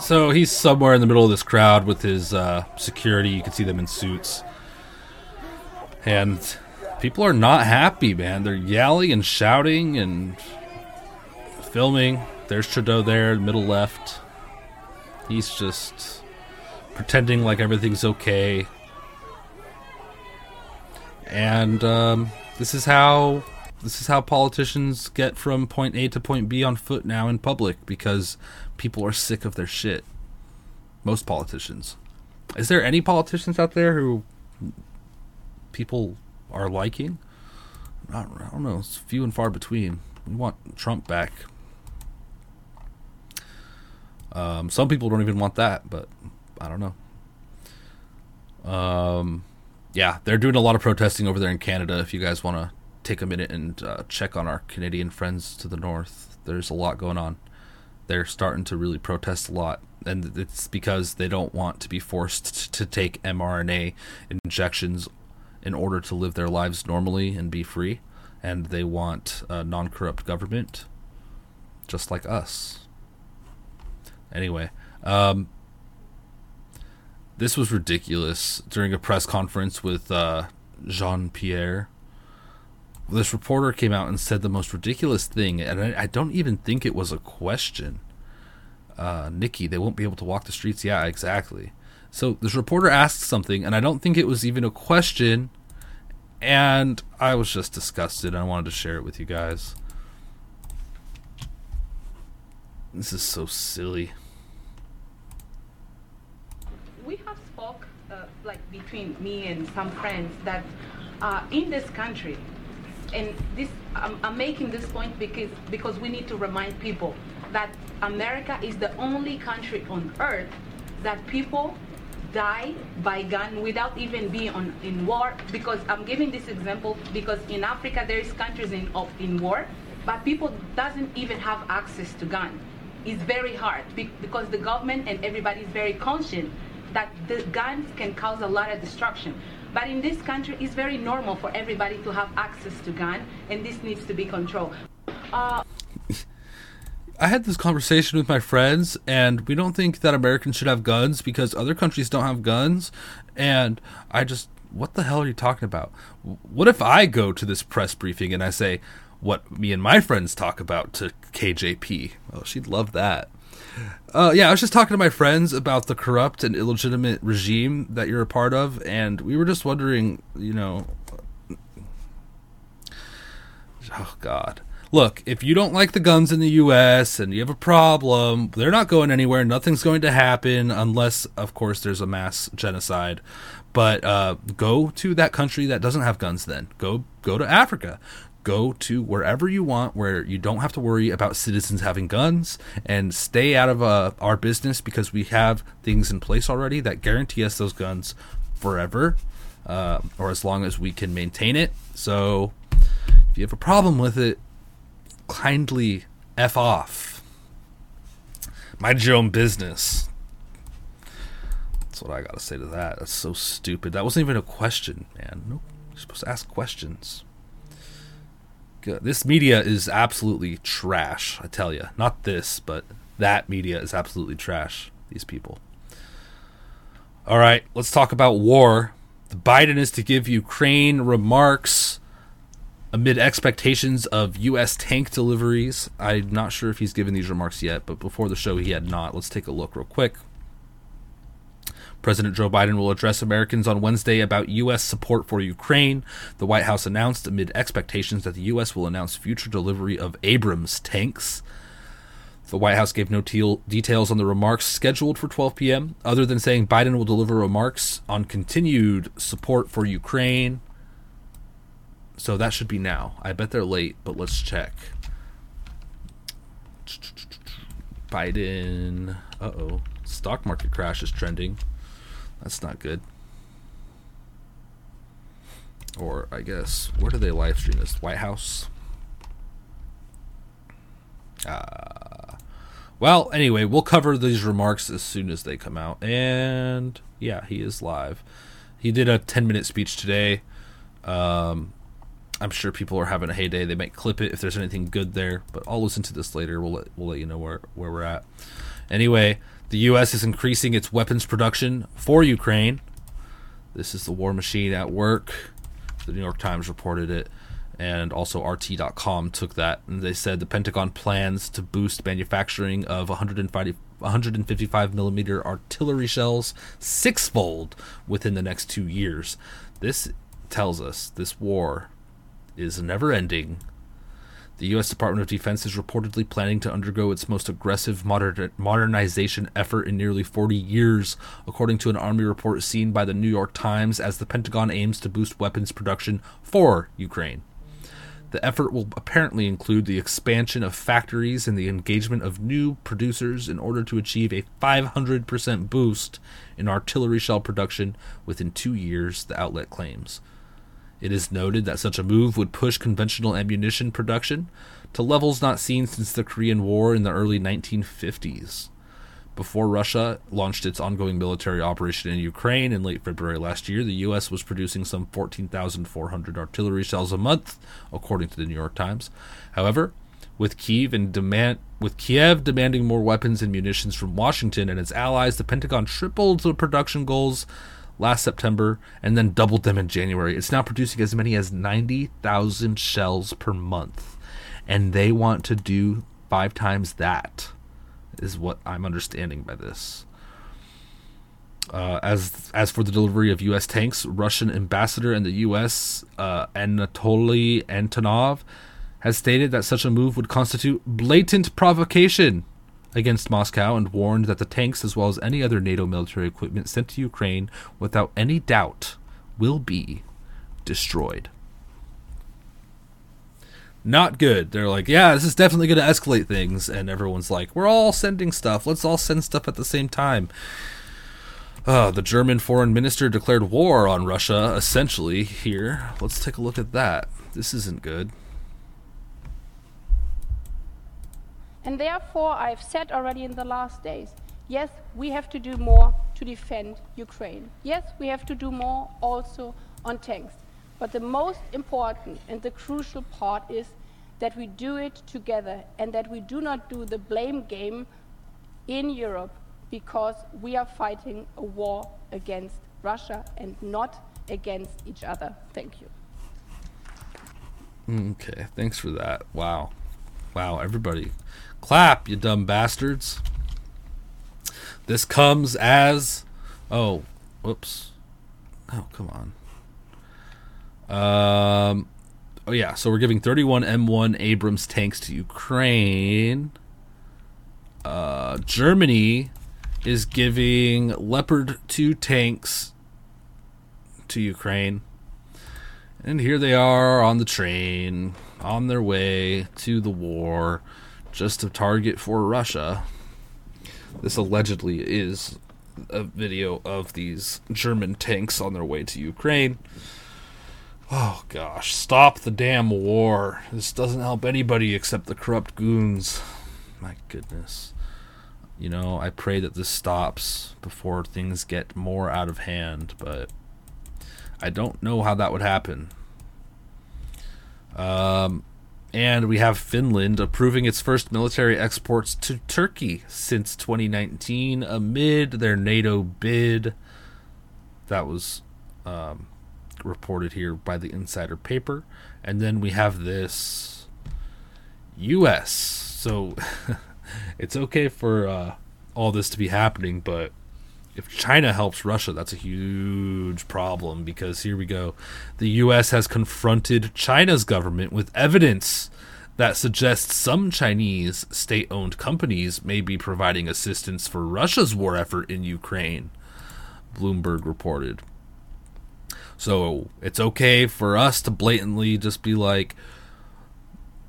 So he's somewhere in the middle of this crowd with his uh, security. You can see them in suits. And people are not happy, man. They're yelling and shouting and filming. There's Trudeau there, middle left. He's just pretending like everything's okay. And um, this is how this is how politicians get from point A to point B on foot now in public because people are sick of their shit. Most politicians. Is there any politicians out there who people are liking? I don't, know. It's few and far between. We want Trump back. Um, some people don't even want that, but I don't know. Um, yeah, they're doing a lot of protesting over there in Canada. If you guys want to take a minute and uh, check on our Canadian friends to the north, there's a lot going on. They're starting to really protest a lot, and it's because they don't want to be forced to take mRNA injections in order to live their lives normally and be free, and they want a non-corrupt government, just like us. Anyway, um, this was ridiculous during a press conference with uh, Jean Pierre. This reporter came out and said the most ridiculous thing, and I, I don't even think it was a question. Uh, Nikki, they won't be able to walk the streets. Yeah, exactly. So this reporter asked something, and I don't think it was even a question. And I was just disgusted. I wanted to share it with you guys. This is so silly. we have spoke uh, like between me and some friends that uh, in this country and this I'm, I'm making this point because because we need to remind people that america is the only country on earth that people die by gun without even being on in war because i'm giving this example because in africa there is countries in of in war but people doesn't even have access to gun it's very hard because the government and everybody is very conscious that the guns can cause a lot of destruction. But in this country, it's very normal for everybody to have access to gun, and this needs to be controlled. Uh, I had this conversation with my friends, and we don't think that Americans should have guns because other countries don't have guns. And I just, what the hell are you talking about? What if I go to this press briefing and I say what me and my friends talk about to KJP? Oh, she'd love that. Uh, yeah, I was just talking to my friends about the corrupt and illegitimate regime that you're a part of, and we were just wondering, you know, oh God. Look, if you don't like the guns in the U.S. and you have a problem, they're not going anywhere. Nothing's going to happen unless, of course, there's a mass genocide. But uh, go to that country that doesn't have guns. Then go go to Africa go to wherever you want where you don't have to worry about citizens having guns and stay out of uh, our business because we have things in place already that guarantee us those guns forever uh, or as long as we can maintain it. So if you have a problem with it kindly f off. Mind your own business. That's what i gotta say to that. That's so stupid. That wasn't even a question man. No you're supposed to ask questions Uh, this media is absolutely trash. I tell you, not this, but that media is absolutely trash. These people. All right, let's talk about war. The Biden is to give Ukraine remarks amid expectations of U.S. tank deliveries. I'm not sure if he's given these remarks yet, but before the show, he had not. Let's take a look real quick. President Joe Biden will address Americans on Wednesday about U.S. support for Ukraine. The White House announced amid expectations that the U.S. will announce future delivery of Abrams tanks. The White House gave no details on the remarks scheduled for 12 p.m., other than saying Biden will deliver remarks on continued support for Ukraine. So that should be now. I bet they're late, but let's check. Biden. Uh oh. Stock market crash is trending. That's not good. Or, I guess, where do they live stream this? White House? Uh, well, anyway, we'll cover these remarks as soon as they come out. And, yeah, he is live. He did a 10 minute speech today. Um, I'm sure people are having a heyday. They might clip it if there's anything good there, but I'll listen to this later. We'll let, we'll let you know where, where we're at. Anyway, the U.S. is increasing its weapons production for Ukraine. This is the war machine at work. The New York Times reported it, and also RT.com took that, and they said the Pentagon plans to boost manufacturing of 150, 155 millimeter artillery shells sixfold within the next two years. This tells us this war is never ending. The U.S. Department of Defense is reportedly planning to undergo its most aggressive moder- modernization effort in nearly 40 years, according to an Army report seen by the New York Times, as the Pentagon aims to boost weapons production for Ukraine. The effort will apparently include the expansion of factories and the engagement of new producers in order to achieve a 500% boost in artillery shell production within two years, the outlet claims. It is noted that such a move would push conventional ammunition production to levels not seen since the Korean War in the early 1950s. Before Russia launched its ongoing military operation in Ukraine in late February last year, the U.S. was producing some 14,400 artillery shells a month, according to the New York Times. However, with Kiev and demand with Kiev demanding more weapons and munitions from Washington and its allies, the Pentagon tripled the production goals last September and then doubled them in January. It's now producing as many as 90,000 shells per month. And they want to do five times that, is what I'm understanding by this. Uh, as as for the delivery of U.S. tanks, Russian ambassador in the U.S. Uh, Anatoly Antonov has stated that such a move would constitute blatant provocation against Moscow and warned that the tanks, as well as any other NATO military equipment sent to Ukraine, without any doubt, will be destroyed. Not good. They're like, yeah, this is definitely going to escalate things. And everyone's like, we're all sending stuff. Let's all send stuff at the same time. Uh, the German foreign minister declared war on Russia, essentially, here. Let's take a look at that. This isn't good. And therefore, I've said already in the last days, yes, we have to do more to defend Ukraine. Yes, we have to do more also on tanks. But the most important and the crucial part is that we do it together and that we do not do the blame game in Europe because we are fighting a war against Russia and not against each other. Thank you. Mm, okay, thanks for that. Wow. Wow, everybody Clap, you dumb bastards. This comes as. Oh, whoops. Oh, come on. Um. Oh yeah, so we're giving 31 M1 Abrams tanks to Ukraine. Uh, Germany is giving Leopard 2 tanks to Ukraine. And here they are on the train, on their way to the war just a target for Russia. This allegedly is a video of these German tanks on their way to Ukraine. Oh gosh, stop the damn war. This doesn't help anybody except the corrupt goons. My goodness. You know, I pray that this stops before things get more out of hand, but I don't know how that would happen. Um, and we have Finland approving its first military exports to Turkey since 2019 amid their NATO bid. That was um, reported here by the Insider paper. And then we have this U.S. So it's okay for uh, all this to be happening, but if China helps Russia, that's a huge problem because here we go. The U.S. has confronted China's government with evidence that suggests some Chinese state owned companies may be providing assistance for Russia's war effort in Ukraine, Bloomberg reported. So it's okay for us to blatantly just be like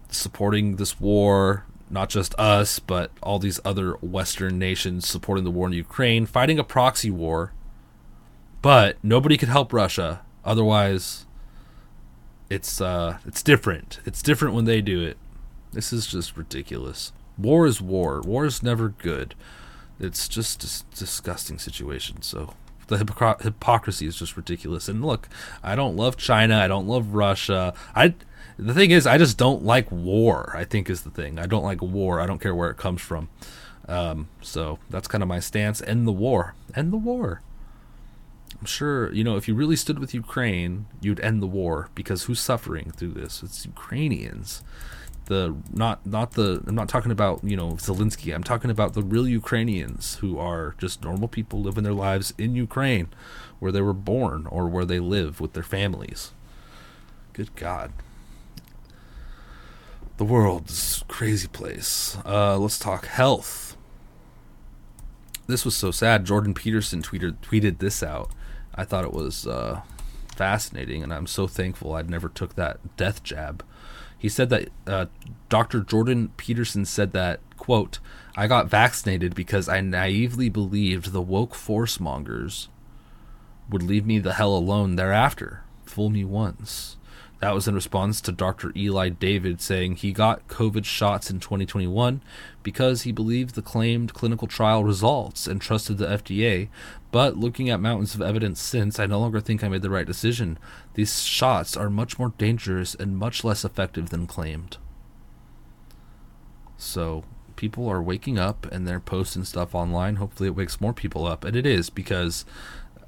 supporting this war, not just us, but all these other Western nations supporting the war in Ukraine, fighting a proxy war. But nobody could help Russia. Otherwise, it's uh, it's different. It's different when they do it. This is just ridiculous. War is war. War is never good. It's just a disgusting situation. So the hypocr- hypocrisy is just ridiculous. And look, I don't love China. I don't love Russia. I the thing is, I just don't like war. I think is the thing. I don't like war. I don't care where it comes from. Um, so that's kind of my stance. End the war. End the war. I'm sure you know if you really stood with Ukraine, you'd end the war because who's suffering through this? It's Ukrainians. The not not the I'm not talking about you know Zelensky. I'm talking about the real Ukrainians who are just normal people living their lives in Ukraine, where they were born or where they live with their families. Good God the world's crazy place. Uh, let's talk health. This was so sad. Jordan Peterson tweeted tweeted this out. I thought it was uh, fascinating, and I'm so thankful I'd never took that death jab. He said that uh, Dr. Jordan Peterson said that quote I got vaccinated because I naively believed the woke force mongers would leave me the hell alone thereafter. Fool me once. That was in response to Dr. Eli David saying he got COVID shots in 2021 because he believed the claimed clinical trial results and trusted the FDA. But looking at mountains of evidence since, I no longer think I made the right decision. These shots are much more dangerous and much less effective than claimed. So, people are waking up and they're posting stuff online. Hopefully, it wakes more people up. And it is because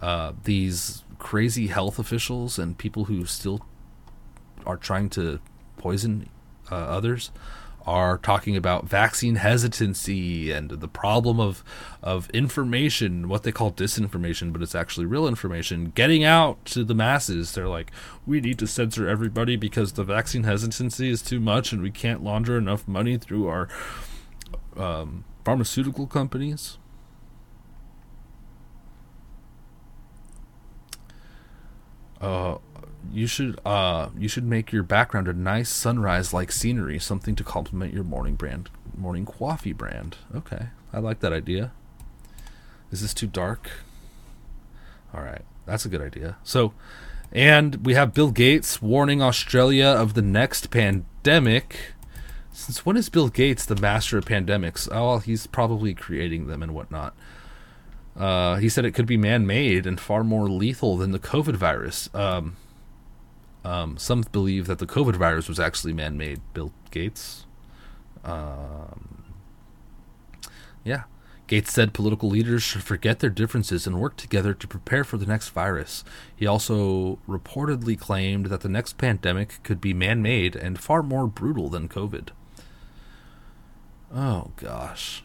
uh, these crazy health officials and people who still are trying to poison uh, others are talking about vaccine hesitancy and the problem of of information, what they call disinformation, but it's actually real information getting out to the masses. They're like, we need to censor everybody because the vaccine hesitancy is too much, and we can't launder enough money through our um, pharmaceutical companies. Uh, you should uh you should make your background a nice sunrise like scenery, something to complement your morning brand morning coffee brand. Okay. I like that idea. Is this too dark? All right. That's a good idea. So and we have Bill Gates warning Australia of the next pandemic. Since when is Bill Gates the master of pandemics? Oh, he's probably creating them and whatnot. Uh, he said it could be man made and far more lethal than the COVID virus. Um, um, some believe that the COVID virus was actually man made. Bill Gates. Um, yeah. Gates said political leaders should forget their differences and work together to prepare for the next virus. He also reportedly claimed that the next pandemic could be man made and far more brutal than COVID. Oh, gosh.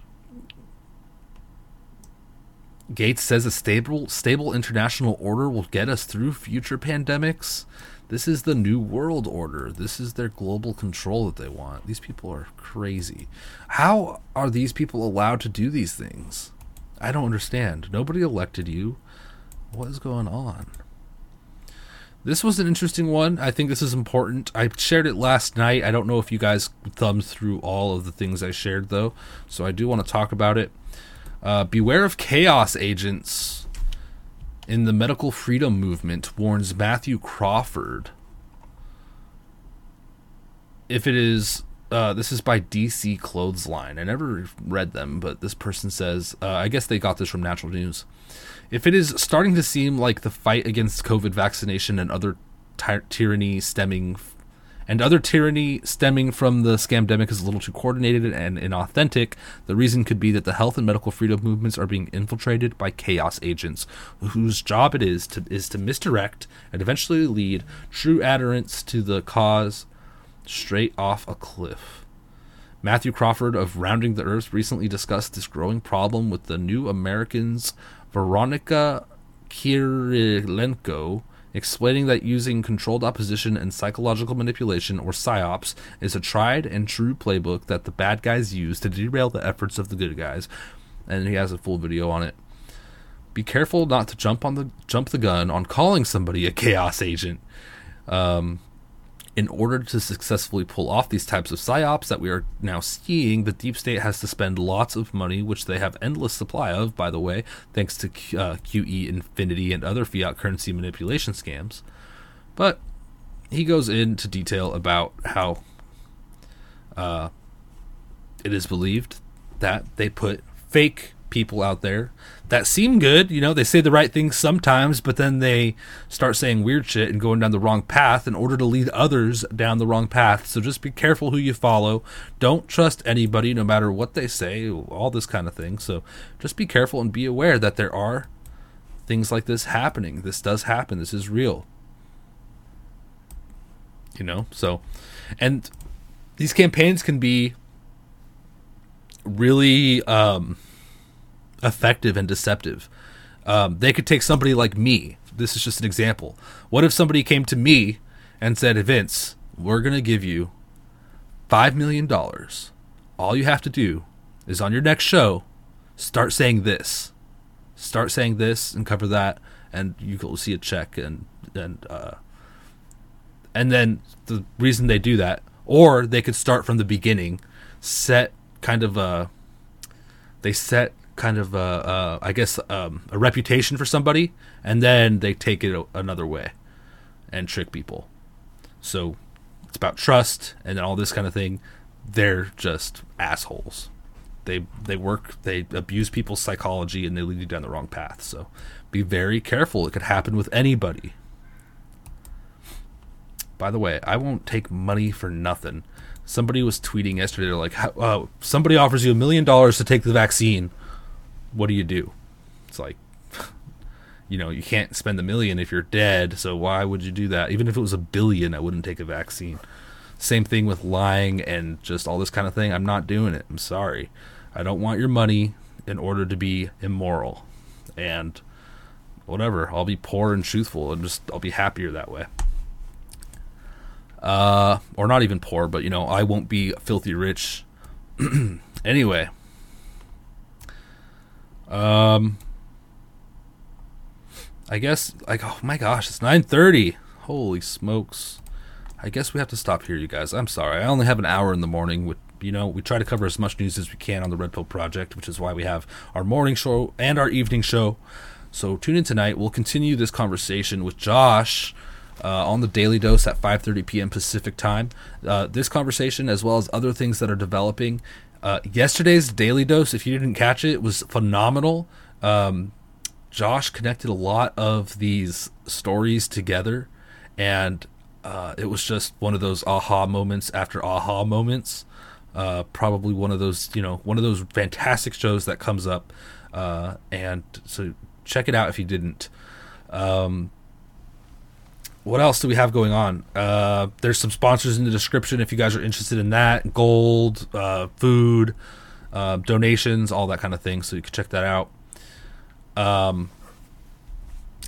Gates says a stable, stable international order will get us through future pandemics. This is the new world order. This is their global control that they want. These people are crazy. How are these people allowed to do these things? I don't understand. Nobody elected you. What is going on? This was an interesting one. I think this is important. I shared it last night. I don't know if you guys thumbed through all of the things I shared, though. So I do want to talk about it. Uh, beware of chaos agents in the medical freedom movement warns Matthew Crawford. If it is, uh, this is by DC Clothesline. I never read them, but this person says, uh, I guess they got this from Natural News. If it is starting to seem like the fight against COVID vaccination and other ty- tyranny stemming and other tyranny stemming from the scamdemic is a little too coordinated and inauthentic. The reason could be that the health and medical freedom movements are being infiltrated by chaos agents, whose job it is to is to misdirect and eventually lead true adherents to the cause straight off a cliff. Matthew Crawford of Rounding the Earth recently discussed this growing problem with the New Americans Veronika Kyrylenko explaining that using controlled opposition and psychological manipulation, or PSYOPs, is a tried and true playbook that the bad guys use to derail the efforts of the good guys. And he has a full video on it. be careful not to jump on the jump the gun on calling somebody a chaos agent. Um, in order to successfully pull off these types of psyops that we are now seeing, the deep state has to spend lots of money, which they have endless supply of, by the way, thanks to uh, QE Infinity and other fiat currency manipulation scams. But he goes into detail about how uh, it is believed that they put fake people out there that seem good. You know, they say the right things sometimes, but then they start saying weird shit and going down the wrong path in order to lead others down the wrong path. So just be careful who you follow. Don't trust anybody, no matter what they say, all this kind of thing. So just be careful and be aware that there are things like this happening. This does happen. This is real. You know, so, and these campaigns can be really, um, effective and deceptive. Um, they could take somebody like me. This is just an example. What if somebody came to me and said, Vince, we're going to give you $5 million. All you have to do is on your next show, start saying this. Start saying this and cover that, and you will see a check. And, and, uh, and then the reason they do that, or they could start from the beginning, set kind of a, they set kind of a, uh, I guess um, a reputation for somebody, and then they take it another way and trick people. So it's about trust and all this kind of thing. They're just assholes. They they work. They abuse people's psychology and they lead you down the wrong path. So be very careful. It could happen with anybody. By the way, I won't take money for nothing. Somebody was tweeting yesterday. They're like, uh, somebody offers you a million dollars to take the vaccine what do you do? It's like, you know, you can't spend a million if you're dead, so why would you do that? Even if it was a billion, I wouldn't take a vaccine. Same thing with lying and just all this kind of thing. I'm not doing it. I'm sorry. I don't want your money in order to be immoral. And whatever, I'll be poor and truthful and just I'll be happier that way. Uh, or not even poor, but you know, I won't be filthy rich. anyway, um, I guess like oh my gosh, it's nine thirty. Holy smokes! I guess we have to stop here, you guys. I'm sorry. I only have an hour in the morning. With you know, we try to cover as much news as we can on the Red Pill Project, which is why we have our morning show and our evening show. So tune in tonight. We'll continue this conversation with Josh. Uh, on the daily dose at 5:30 p.m. Pacific time. Uh, this conversation, as well as other things that are developing, uh, yesterday's daily dose, if you didn't catch it, was phenomenal. Um, Josh connected a lot of these stories together, and uh, it was just one of those aha moments after aha moments. Uh, probably one of those, you know, one of those fantastic shows that comes up. Uh, and so check it out if you didn't. Um, what else do we have going on? Uh, there's some sponsors in the description if you guys are interested in that. Gold, uh, food, uh, donations, all that kind of thing. So you can check that out. Um,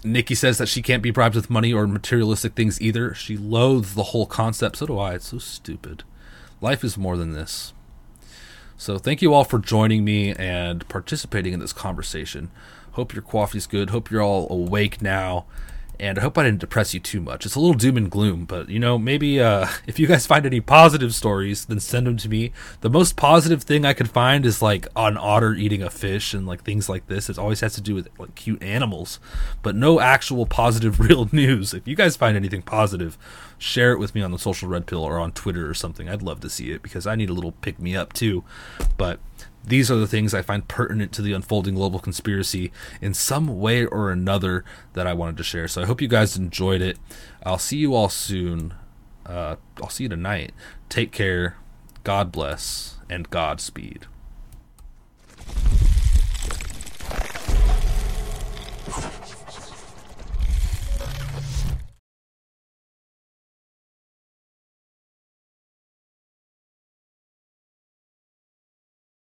Nikki says that she can't be bribed with money or materialistic things either. She loathes the whole concept. So do I. It's so stupid. Life is more than this. So thank you all for joining me and participating in this conversation. Hope your coffee's good. Hope you're all awake now and I hope I didn't depress you too much. It's a little doom and gloom, but you know, maybe uh, if you guys find any positive stories, then send them to me. The most positive thing I could find is like an otter eating a fish and like things like this. It always has to do with like cute animals, but no actual positive real news. If you guys find anything positive, share it with me on the social red pill or on Twitter or something. I'd love to see it because I need a little pick me up too. But these are the things I find pertinent to the unfolding global conspiracy in some way or another that I wanted to share. So I hope you guys enjoyed it. I'll see you all soon. Uh, I'll see you tonight. Take care. God bless and Godspeed.